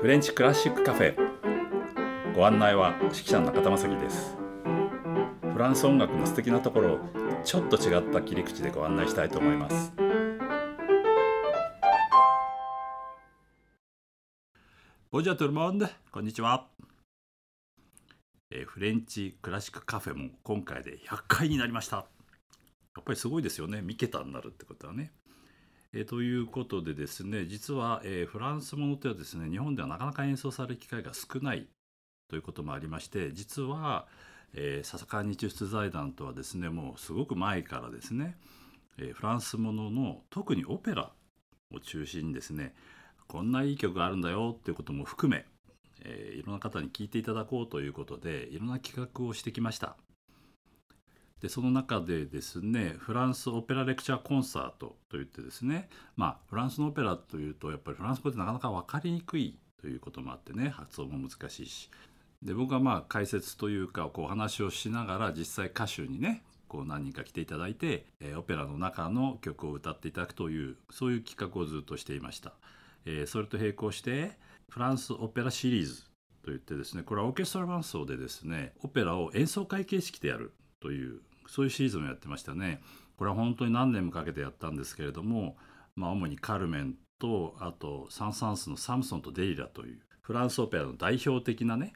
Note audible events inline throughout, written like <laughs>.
フレンチクラシックカフェ。ご案内は指揮者の中田正樹です。フランス音楽の素敵なところをちょっと違った切り口でご案内したいと思います。ボジャトルモンデこんにちは、えー、フレンチクラシックカフェも今回で100回になりました。やっぱりすごいですよね。3桁になるってことはね。え、ということでですね実は、え、フランスものってはですね日本ではなかなか演奏される機会が少ないということもありまして実は、えー、笹川日出財団とはですねもうすごく前からですね、え、フランスものの特にオペラを中心にですねこんないい曲があるんだよっていうことも含め、えー、いろんな方に聞いていただこうということでいろんな企画をしてきました。でその中でですねフランスオペラレクチャーコンサートといってですねまあフランスのオペラというとやっぱりフランス語ってなかなか分かりにくいということもあってね発音も難しいし。で僕はまあ解説というかこう話をしながら実際歌手にねこう何人か来ていただいて、えー、オペラの中の曲を歌っていただくというそういう企画をずっとしていました、えー、それと並行してフランスオペラシリーズといってですねこれはオーケストラ伴奏でですねオペラを演奏会形式でやるというそういうシーズもやってましたね。これは本当に何年もかけてやったんですけれども、まあ、主にカルメンとあとサン・サンスのサムソンとデリラというフランスオペラの代表的なね、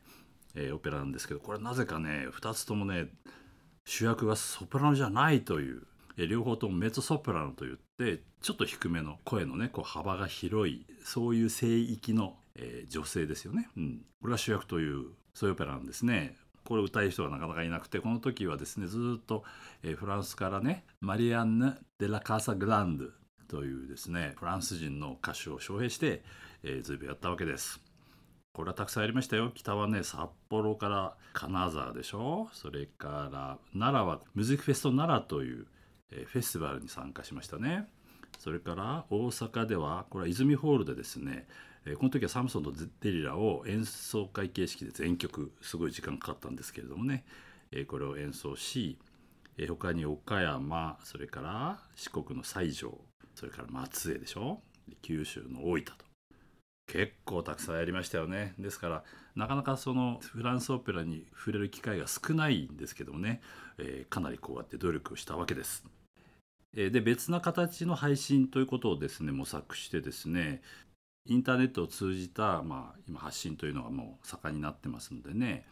えー、オペラなんですけどこれなぜかね2つともね主役がソプラノじゃないという、えー、両方ともメゾソプラノといってちょっと低めの声のねこう幅が広いそういう聖域の、えー、女性ですよね、うん、これが主役というそういうオペラなんですね。これ歌える人がなかなかいなくてこの時はですねずっと、え、フランスからねマリアンヌ・デ・ラ・カーサ・グランドというですねフランス人の歌手を招聘して、えー、随分やったわけです。これはたくさんありましたよ。北はね、札幌から金沢でしょそれから奈良はムズックフェスト奈良という、えー、フェスティバルに参加しましたね。それから大阪では、これは泉ホールでですね、この時はサムソンとデリラを演奏会形式で全曲すごい時間かかったんですけれどもね、これを演奏し、え他に岡山それから四国の西条それから松江でしょ？九州の大分と。結構たくさんやりましたよね。ですからなかなかそのフランスオペラに触れる機会が少ないんですけどもね、かなりこうやって努力をしたわけです。で別な形の配信ということをですね模索してですねインターネットを通じた、まあ、今発信というのがもう盛んになってますのでね、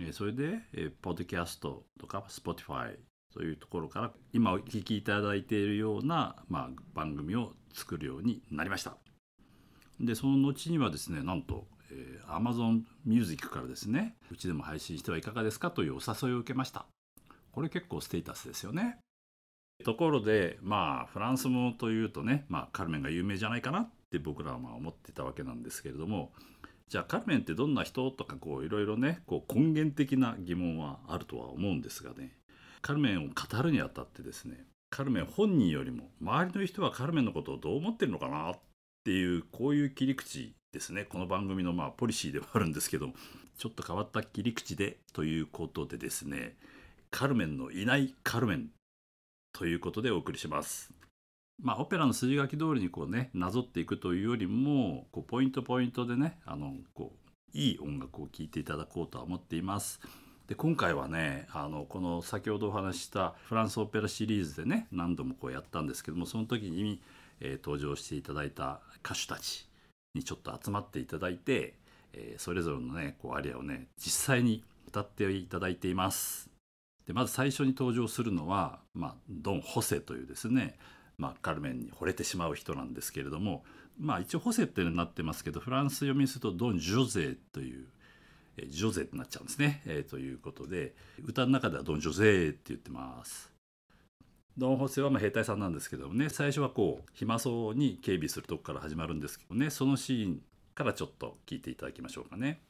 えそれで、えポッドキャストとか Spotify というところから今お聞きいただいているような、まあ、番組を作るようになりました。でその後にはですねなんと、えー、Amazon Music からですねうちでも配信してはいかがですかというお誘いを受けました。これ結構ステータスですよね。ところでまあフランスもというとね、まあ、カルメンが有名じゃないかなって僕らはまあ思ってたわけなんですけれどもじゃあカルメンってどんな人とかこういろいろねこう根源的な疑問はあるとは思うんですがねカルメンを語るにあたってですねカルメン本人よりも周りの人はカルメンのことをどう思ってるのかなっていうこういう切り口ですねこの番組のまあポリシーではあるんですけどちょっと変わった切り口でということでですねカルメンのいないカルメンということでお送りします。まあ、オペラの筋書き通りにこうねなぞっていくというよりもこうポイントポイントでねあのこういい音楽を聴いていただこうとは思っています。で今回はねあのこの先ほどお話ししたフランスオペラシリーズでね何度もこうやったんですけどもその時に、えー、登場していただいた歌手たちにちょっと集まっていただいて、えー、それぞれのねこうアリアをね実際に歌っていただいています。でまず最初に登場するのは、まあ、ドン・ホセというですね、まあ、カルメンに惚れてしまう人なんですけれども、まあ、一応ホセっていうのになってますけどフランス読みするとドン・ジョゼというえジョゼってなっちゃうんですね、えー、ということで歌の中ではドン・ジョゼって言ってます。ドン・ホセはま兵隊さんなんですけどもね最初はこう暇そうに警備するとこから始まるんですけどねそのシーンからちょっと聞いていただきましょうかね。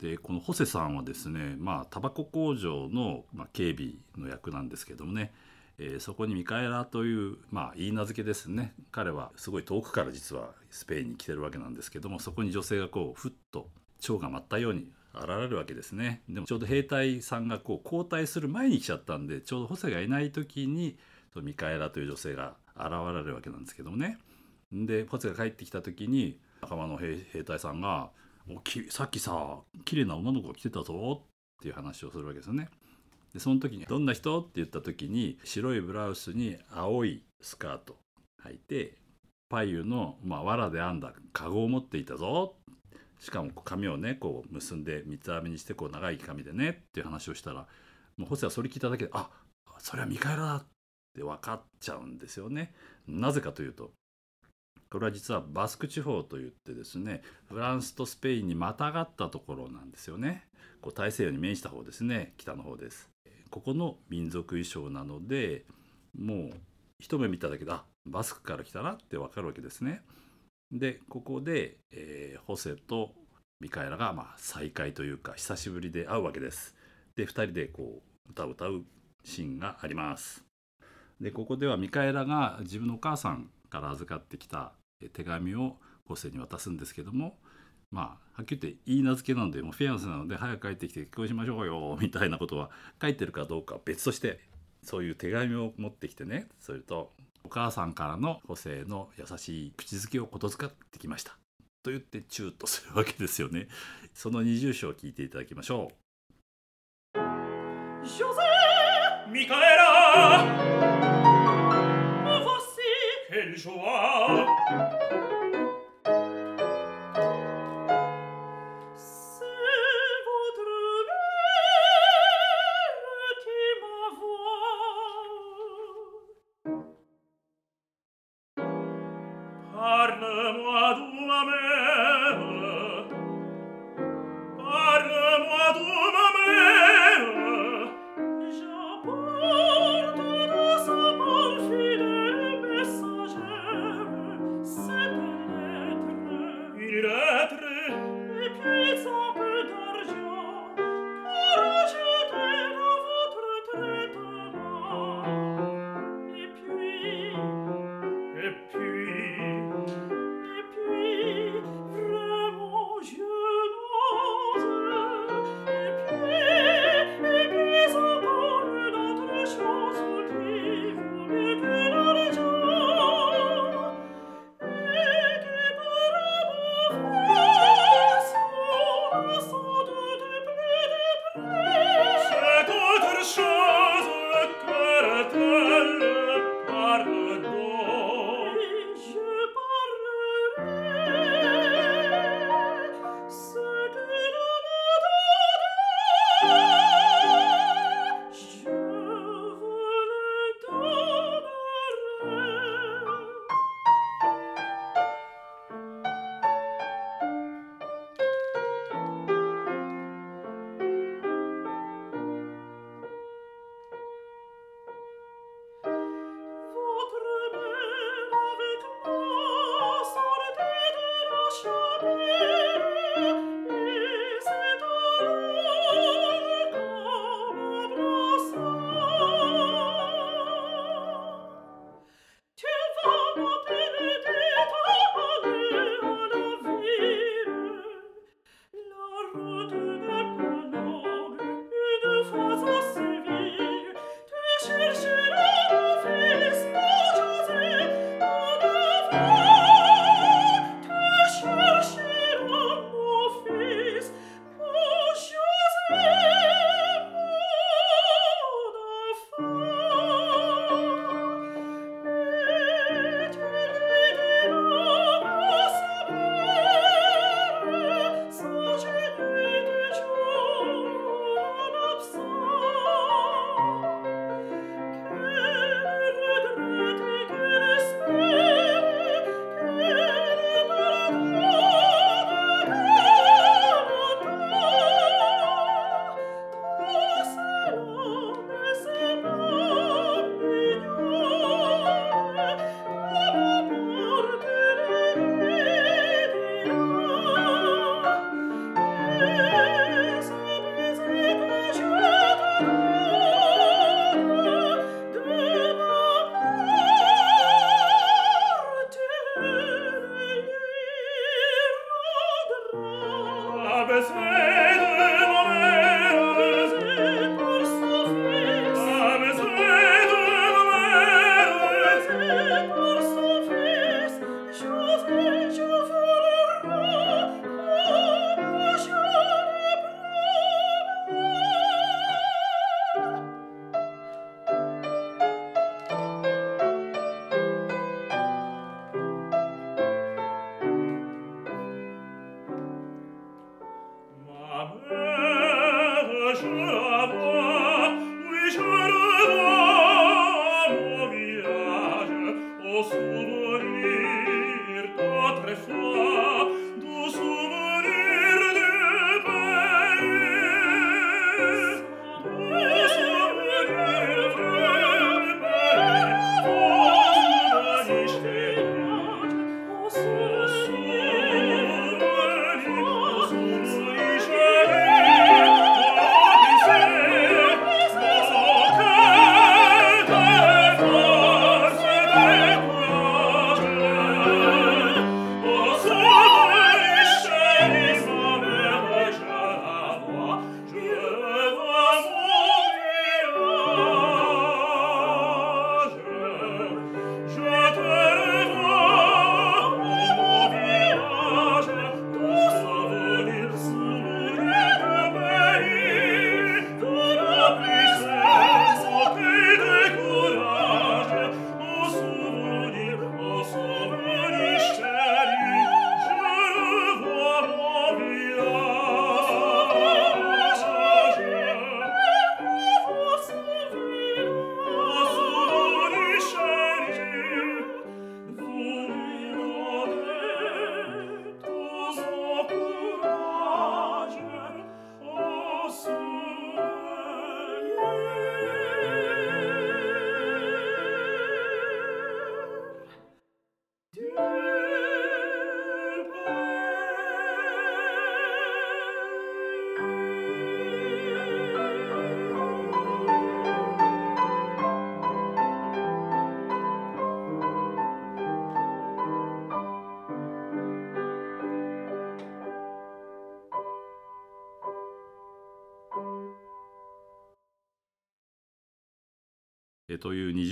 でこのホセさんはですねまあタバコ工場の、まあ、警備の役なんですけどもね、えー、そこにミカエラというまあ言い名付けですね。彼はすごい遠くから実はスペインに来てるわけなんですけどもそこに女性がこうふっと蝶が舞ったように現れるわけですね。でもちょうど兵隊さんがこう交代する前に来ちゃったんでちょうどホセがいない時にミカエラという女性が現れるわけなんですけどもね。でホセが帰ってきた時に仲間の兵隊さんがおきさっきさ綺麗な女の子が来てたぞっていう話をするわけですよね。でその時に「どんな人?」って言った時に白いブラウスに青いスカート履いてパイユの、まあ、藁で編んだカゴを持っていたぞしかも髪をねこう結んで三つ編みにしてこう長い髪でねっていう話をしたらもうホセはそれ聞いただけで「あそれはミカエラだ」って分かっちゃうんですよね。なぜかというとこれは実はバスク地方といってですねフランスとスペインにまたがったところなんですよね。こう大西洋に面した方ですね。北の方です。ここの民族衣装なのでもう一目見ただけであバスクから来たなってわかるわけですね。でここで、えー、ホセとミカエラがまあ再会というか久しぶりで会うわけです。で2人でこう歌を歌うシーンがあります。でここではミカエラが自分のお母さんから預かってきた手紙をホセに渡すんですけどもまあはっきり言って言い名付けなのでもうフィアンセなので早く帰ってきて結婚しましょうよ <laughs> みたいなことは書いてるかどうかは別としてそういう手紙を持ってきてねそれとお母さんからのホセの優しい口づけをことづかってきましたと言ってチューとするわけですよねその二重唱を聞いていただきましょう。joie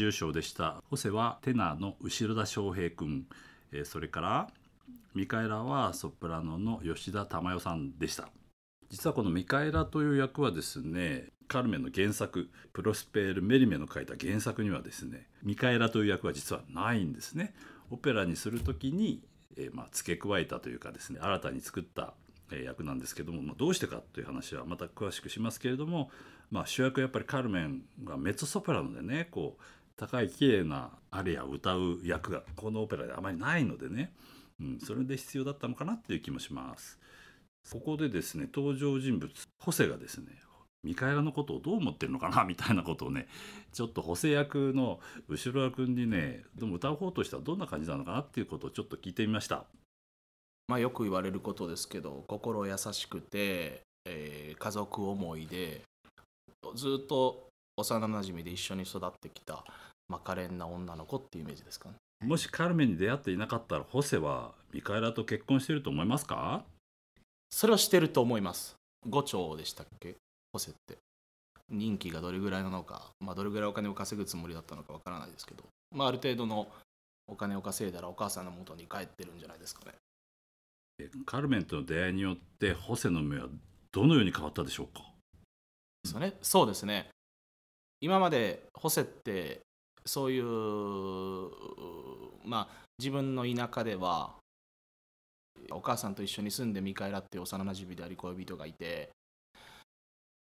重唱でした。ホセはテナーの後田翔平君。えそれからミカエラはソプラノの吉田珠代さんでした。実はこのミカエラという役はですねカルメンの原作プロスペール・メリメの書いた原作にはですねミカエラという役は実はないんですね。オペラにする時に、えー、まあ、付け加えたというかですね新たに作った役なんですけども、まあ、どうしてかという話はまた詳しくしますけれども、まあ、主役はやっぱりカルメンがメッツソプラノでねこう高い綺麗なアリアを歌う役がこのオペラであまりないのでね、うん、それで必要だったのかなっていう気もします。ここでですね登場人物ホセがですねミカエラのことをどう思ってるのかなみたいなことをねちょっと補正役の後ろ君にねでも歌う方としてはどんな感じなのかなっていうことをちょっと聞いてみました。まあ、よく言われることですけど心優しくて、えー、家族思いでずっと幼なじみで一緒に育ってきた、まあ、可憐な女の子っていうイメージですかね。もしカルメンに出会っていなかったらホセはミカエラと結婚してると思いますか？それはしてると思います。5丁でしたっけ？ホセって。人気がどれぐらいなのか、まあ、どれぐらいお金を稼ぐつもりだったのかわからないですけど、まあ、ある程度のお金を稼いだらお母さんの元に帰ってるんじゃないですかね。カルメンとの出会いによってホセの目はどのように変わったでしょうか？そうね。そうですね今までホセってそういうまあ自分の田舎ではお母さんと一緒に住んでミカエラっていう幼なじみであり恋人がいて、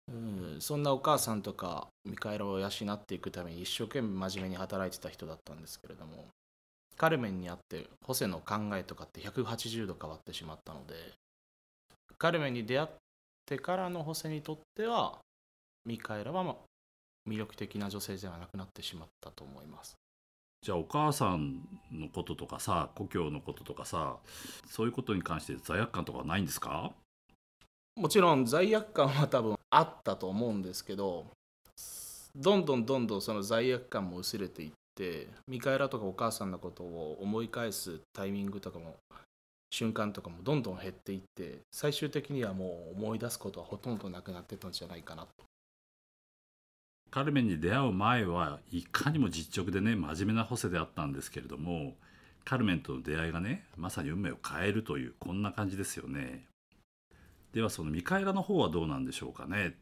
うん、そんなお母さんとかミカエラを養っていくために一生懸命真面目に働いてた人だったんですけれどもカルメンにあってホセの考えとかって180度変わってしまったのでカルメンに出会ってからのホセにとってはミカエラは魅力的な女性ではなくなってしまったと思います。じゃあお母さんのこととかさ故郷のこととかさそういうことに関して罪悪感とかはないんですか？もちろん罪悪感は多分あったと思うんですけどどんどんどんどんその罪悪感も薄れていってミカエラとかお母さんのことを思い返すタイミングとかも瞬間とかもどんどん減っていって最終的にはもう思い出すことはほとんどなくなってたんじゃないかなとカルメンに出会う前はいかにも実直でね真面目なホセであったんですけれどもカルメンとの出会いがねまさに運命を変えるというこんな感じですよね。ではそのミカエラの方はどうなんでしょうかね。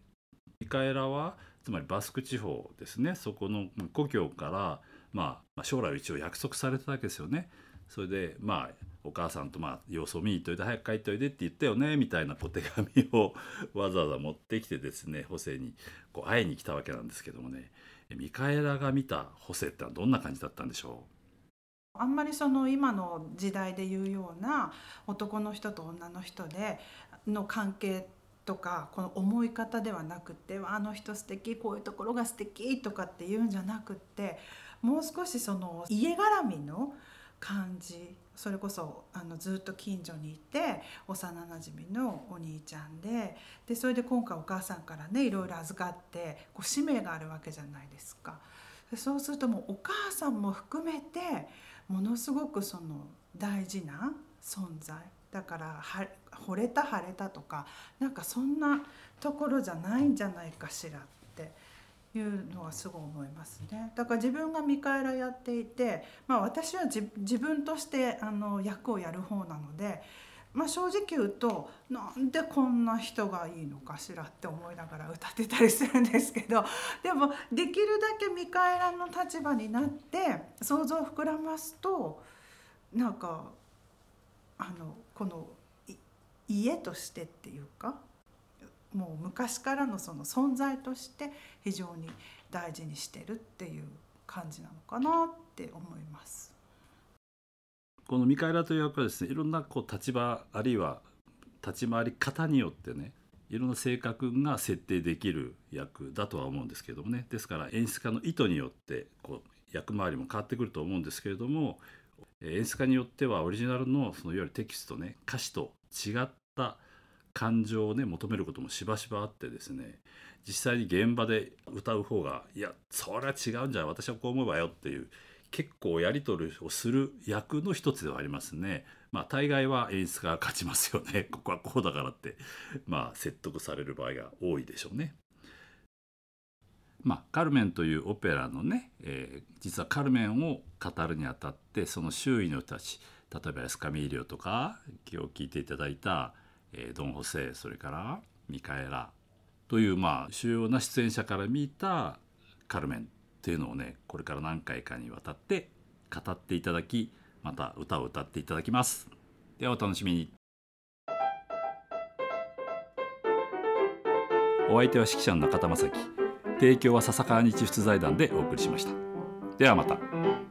ミカエラはつまりバスク地方ですね。そこの故郷からまあ、将来を一応約束されたわけですよね。それでまあお母さんとまあ様子を見に行っといて早く帰っておいでって言ったよねみたいなお手紙をわざわざ持ってきてですねホセにこう会いに来たわけなんですけどもね。ミカエラが見たホセってはどんな感じだったんでしょう？あんまりその今の時代で言うような男の人と女の人での関係とかこの思い方ではなくてあの人素敵こういうところが素敵とかっていうんじゃなくってもう少しその家絡みの感じそれこそあのずっと近所にいて幼なじみのお兄ちゃんででそれで今回お母さんからねいろいろ預かってこう使命があるわけじゃないですか。そうするともうお母さんも含めてものすごくその大事な存在だから惚れた腫れたとかなんかそんなところじゃないんじゃないかしらっていうのはすごい思いますね。だから自分が見返らやっていて、まあ、私は自分としてあの役をやる方なので、まあ、正直言うとなんでこんな人がいいのかしらって思いながら歌ってたりするんですけどでもできるだけ見返らの立場になって想像を膨らますとなんかあのこの家としてっていうかもう昔からのその存在として非常に大事にしてるっていう感じなのかなって思います。このミカエラという役はですねいろんなこう立場あるいは立ち回り方によってねいろんな性格が設定できる役だとは思うんですけどもねですから演出家の意図によってこう役回りも変わってくると思うんですけれども演出家によってはオリジナルのそのいわゆるテキストね歌詞と違った感情をね求めることもしばしばあってですね実際に現場で歌う方がいやそれは違うんじゃ私はこう思えばよっていう結構やり取りをする役の一つではありますね。まあ大概は演出が勝ちますよね。<laughs> ここはこうだからってまあ説得される場合が多いでしょうね。まあ、カルメンというオペラのね、えー、実はカルメンを語るにあたってその周囲の人たち例えばエスカミーリオとか今日聞いていただいたえドン・ホセそれからミカエラ。というまあ主要な出演者から見たカルメンっていうのをねこれから何回かにわたって語っていただきまた歌を歌っていただきます。ではお楽しみに。お相手は指揮者の中田正樹。提供は笹川日出財団でお送りしました。ではまた。